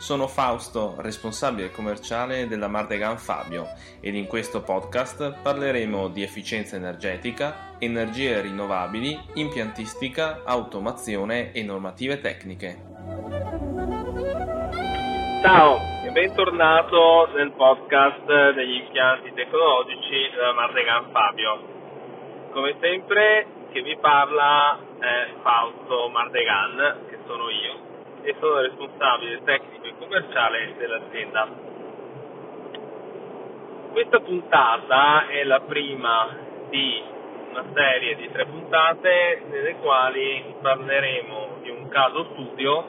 Sono Fausto, responsabile commerciale della Mardegan Fabio ed in questo podcast parleremo di efficienza energetica, energie rinnovabili, impiantistica, automazione e normative tecniche. Ciao e bentornato nel podcast degli impianti tecnologici della Mardegan Fabio. Come sempre che vi parla è Fausto Mardegan, che sono io, e sono il responsabile tecnico e commerciale dell'azienda. Questa puntata è la prima di una serie di tre puntate nelle quali parleremo di un caso studio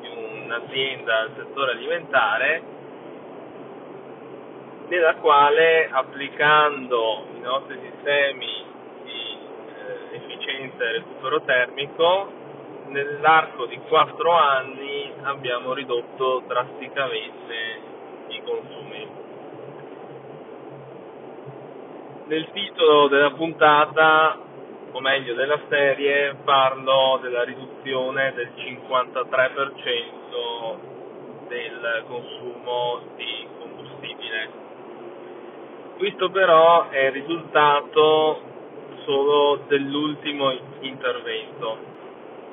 di un'azienda del settore alimentare nella quale applicando i nostri sistemi efficienza e recupero termico, nell'arco di 4 anni abbiamo ridotto drasticamente i consumi. Nel titolo della puntata, o meglio della serie, parlo della riduzione del 53% del consumo di combustibile. Questo però è il risultato solo dell'ultimo intervento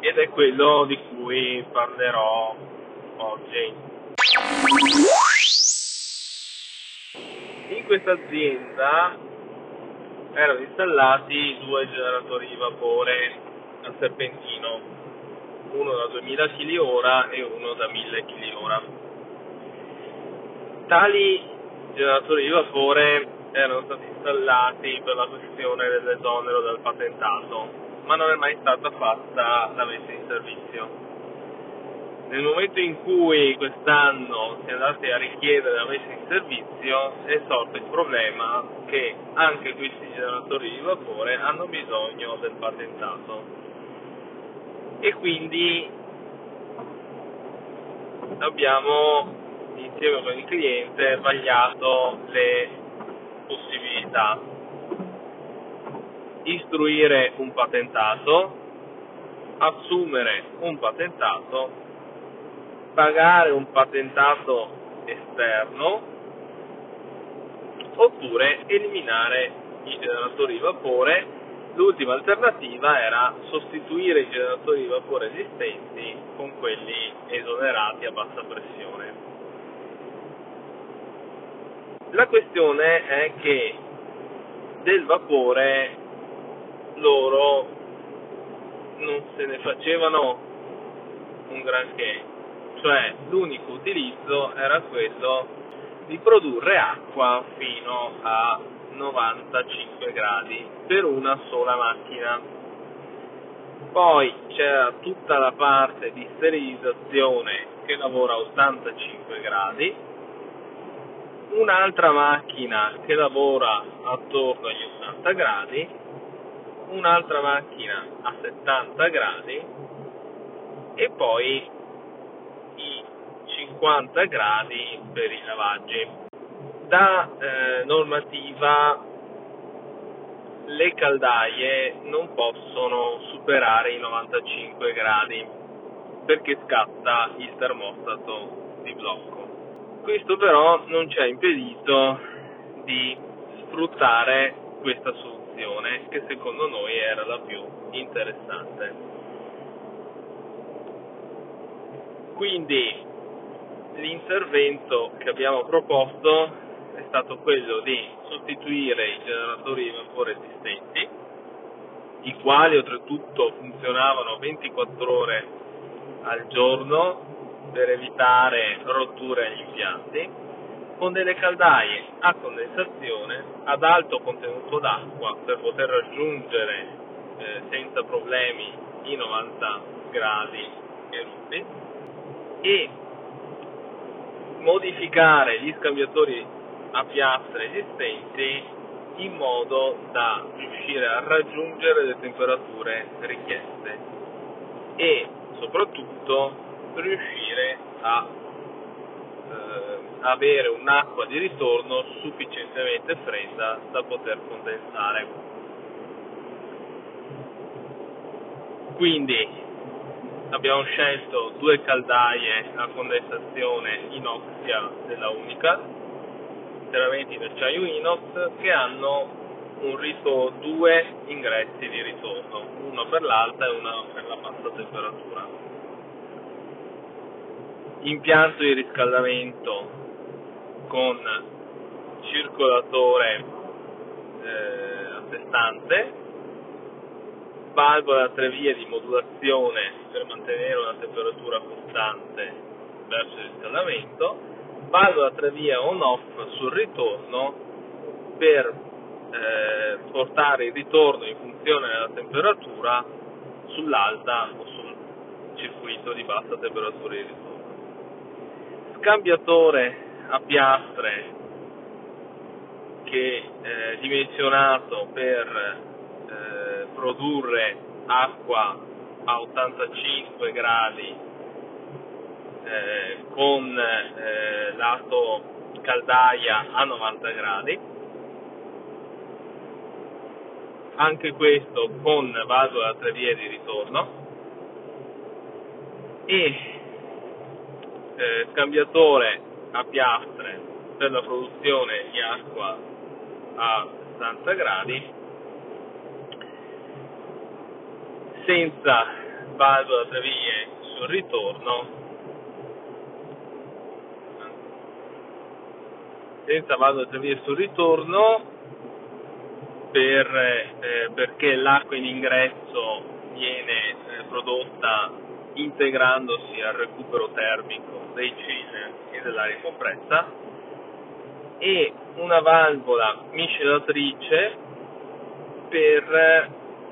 ed è quello di cui parlerò oggi. In questa azienda erano installati due generatori di vapore a serpentino, uno da 2000 kWh e uno da 1000 kWh. Tali generatori di vapore erano stati installati per la questione dell'esonero del patentato, ma non è mai stata fatta la messa in servizio. Nel momento in cui quest'anno si è andati a richiedere la messa in servizio è sorto il problema che anche questi generatori di vapore hanno bisogno del patentato e quindi abbiamo insieme con il cliente vagliato le possibilità istruire un patentato, assumere un patentato, pagare un patentato esterno oppure eliminare i generatori di vapore. L'ultima alternativa era sostituire i generatori di vapore esistenti con quelli esonerati a bassa pressione. La questione è che del vapore loro non se ne facevano un granché, cioè l'unico utilizzo era quello di produrre acqua fino a 95 gradi per una sola macchina. Poi c'era tutta la parte di sterilizzazione che lavora a 85 gradi un'altra macchina che lavora attorno agli 80 gradi, un'altra macchina a 70 gradi e poi i 50 gradi per i lavaggi. Da eh, normativa le caldaie non possono superare i 95 gradi perché scatta il termostato di blocco. Questo però non ci ha impedito di sfruttare questa soluzione che secondo noi era la più interessante. Quindi l'intervento che abbiamo proposto è stato quello di sostituire i generatori di vapore esistenti, i quali oltretutto funzionavano 24 ore al giorno per evitare rotture agli impianti, con delle caldaie a condensazione ad alto contenuto d'acqua per poter raggiungere eh, senza problemi i 90 gradi erutti e modificare gli scambiatori a piastre esistenti in modo da riuscire a raggiungere le temperature richieste e soprattutto riuscire a eh, avere un'acqua di ritorno sufficientemente fredda da poter condensare. Quindi abbiamo scelto due caldaie a condensazione inoxia della Unica, interamente in acciaio inox, che hanno un riso, due ingressi di ritorno, uno per l'alta e uno per la bassa temperatura. Impianto di riscaldamento con circolatore eh, a sé stante, valvola a tre vie di modulazione per mantenere una temperatura costante verso il riscaldamento, valvola a tre vie on-off sul ritorno per eh, portare il ritorno in funzione della temperatura sull'alta o sul circuito di bassa temperatura di ritorno. Scambiatore a piastre che è eh, dimensionato per eh, produrre acqua a 85 gradi eh, con eh, lato caldaia a 90 gradi. Anche questo con valvola a tre vie di ritorno. E eh, scambiatore a piastre per la produzione di acqua a 60 gradi senza valvola tre vie sul ritorno senza valvola tre vie sul ritorno per, eh, perché l'acqua in ingresso viene eh, prodotta integrandosi al recupero termico dei chiller e dell'aria compressa e una valvola miscelatrice per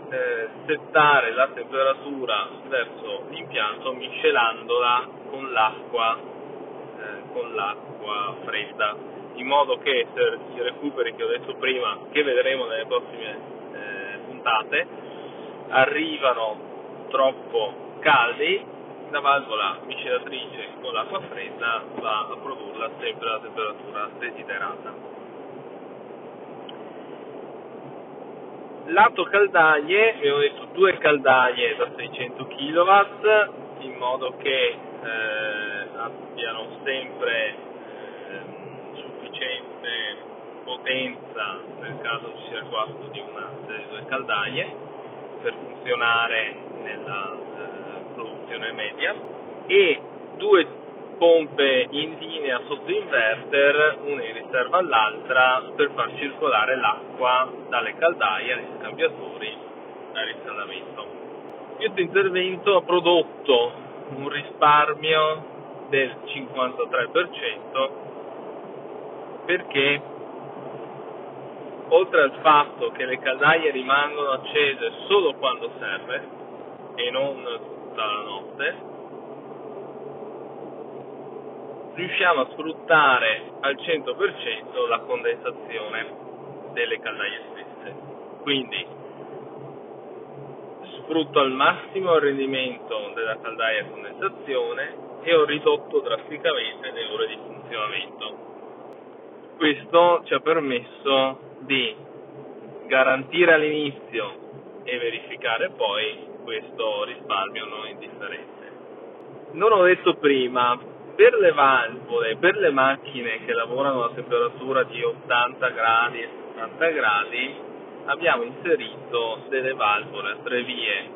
eh, settare la temperatura verso l'impianto miscelandola con l'acqua, eh, con l'acqua fredda in modo che i recuperi che ho detto prima che vedremo nelle prossime eh, puntate arrivano troppo caldi, la valvola miscelatrice con l'acqua fredda va a produrla sempre alla temperatura desiderata. Lato caldaie, abbiamo detto due caldaie da 600 kW in modo che eh, abbiano sempre eh, sufficiente potenza nel caso ci sia il guasto di una delle due caldaie per funzionare nella produzione media e due pompe in linea sotto inverter, una in riserva all'altra, per far circolare l'acqua dalle caldaie agli scambiatori da riscaldamento. Questo intervento ha prodotto un risparmio del 53% perché oltre al fatto che le caldaie rimangono accese solo quando serve e non tutta la notte, riusciamo a sfruttare al 100% la condensazione delle caldaie stesse. Quindi sfrutto al massimo il rendimento della caldaia a condensazione e ho ridotto drasticamente le ore di funzionamento. Questo ci ha permesso di garantire all'inizio e verificare poi questo risparmio non indifferente. Non ho detto prima, per le valvole, per le macchine che lavorano a temperatura di 80 gradi e 70 gradi, abbiamo inserito delle valvole a tre vie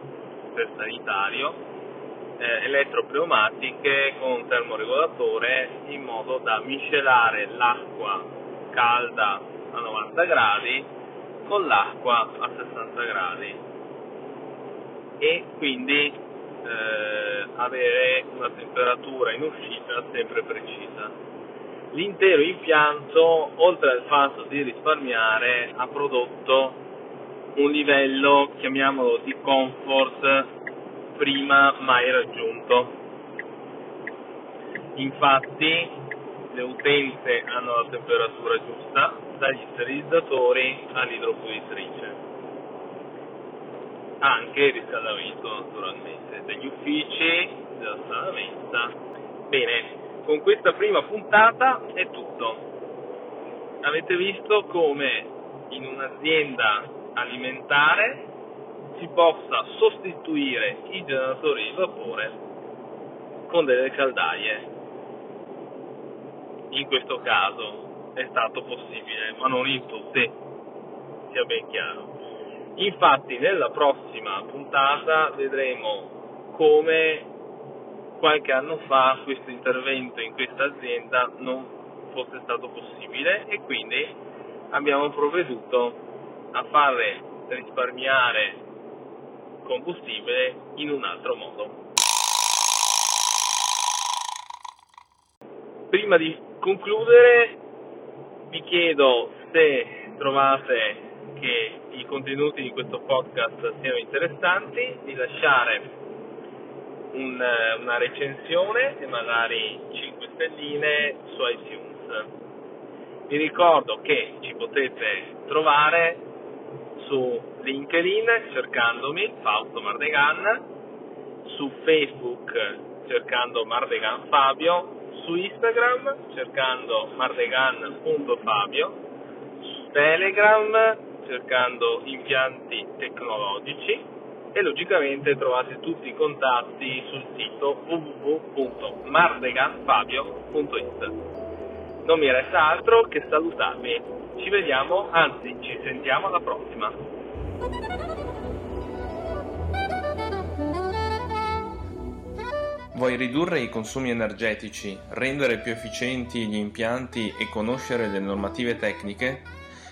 per sanitario, eh, elettropneumatiche con termoregolatore in modo da miscelare l'acqua calda a 90 gradi con l'acqua a 60 gradi e quindi eh, avere una temperatura in uscita sempre precisa. L'intero impianto, oltre al fatto di risparmiare, ha prodotto un livello, chiamiamolo di comfort, prima mai raggiunto. Infatti le utenze hanno la temperatura giusta, dagli sterilizzatori all'idropulitrice. Anche il riscaldamento naturalmente, degli uffici, della sala mensa. Bene, con questa prima puntata è tutto. Avete visto come in un'azienda alimentare si possa sostituire i generatori di vapore con delle caldaie. In questo caso è stato possibile, ma non in tutte, sia ben chiaro. Infatti nella prossima puntata vedremo come qualche anno fa questo intervento in questa azienda non fosse stato possibile e quindi abbiamo provveduto a fare risparmiare combustibile in un altro modo. Prima di concludere vi chiedo se trovate che i contenuti di questo podcast siano interessanti di lasciare un, una recensione e magari 5 stelline su iTunes. Vi ricordo che ci potete trovare su LinkedIn cercandomi Fausto Mardegan, su Facebook cercando Mardegan Fabio, su Instagram cercando mardegan.fabio, su Telegram cercando impianti tecnologici e logicamente trovate tutti i contatti sul sito www.mardeganfabio.it. Non mi resta altro che salutarvi ci vediamo, anzi ci sentiamo alla prossima. Vuoi ridurre i consumi energetici, rendere più efficienti gli impianti e conoscere le normative tecniche?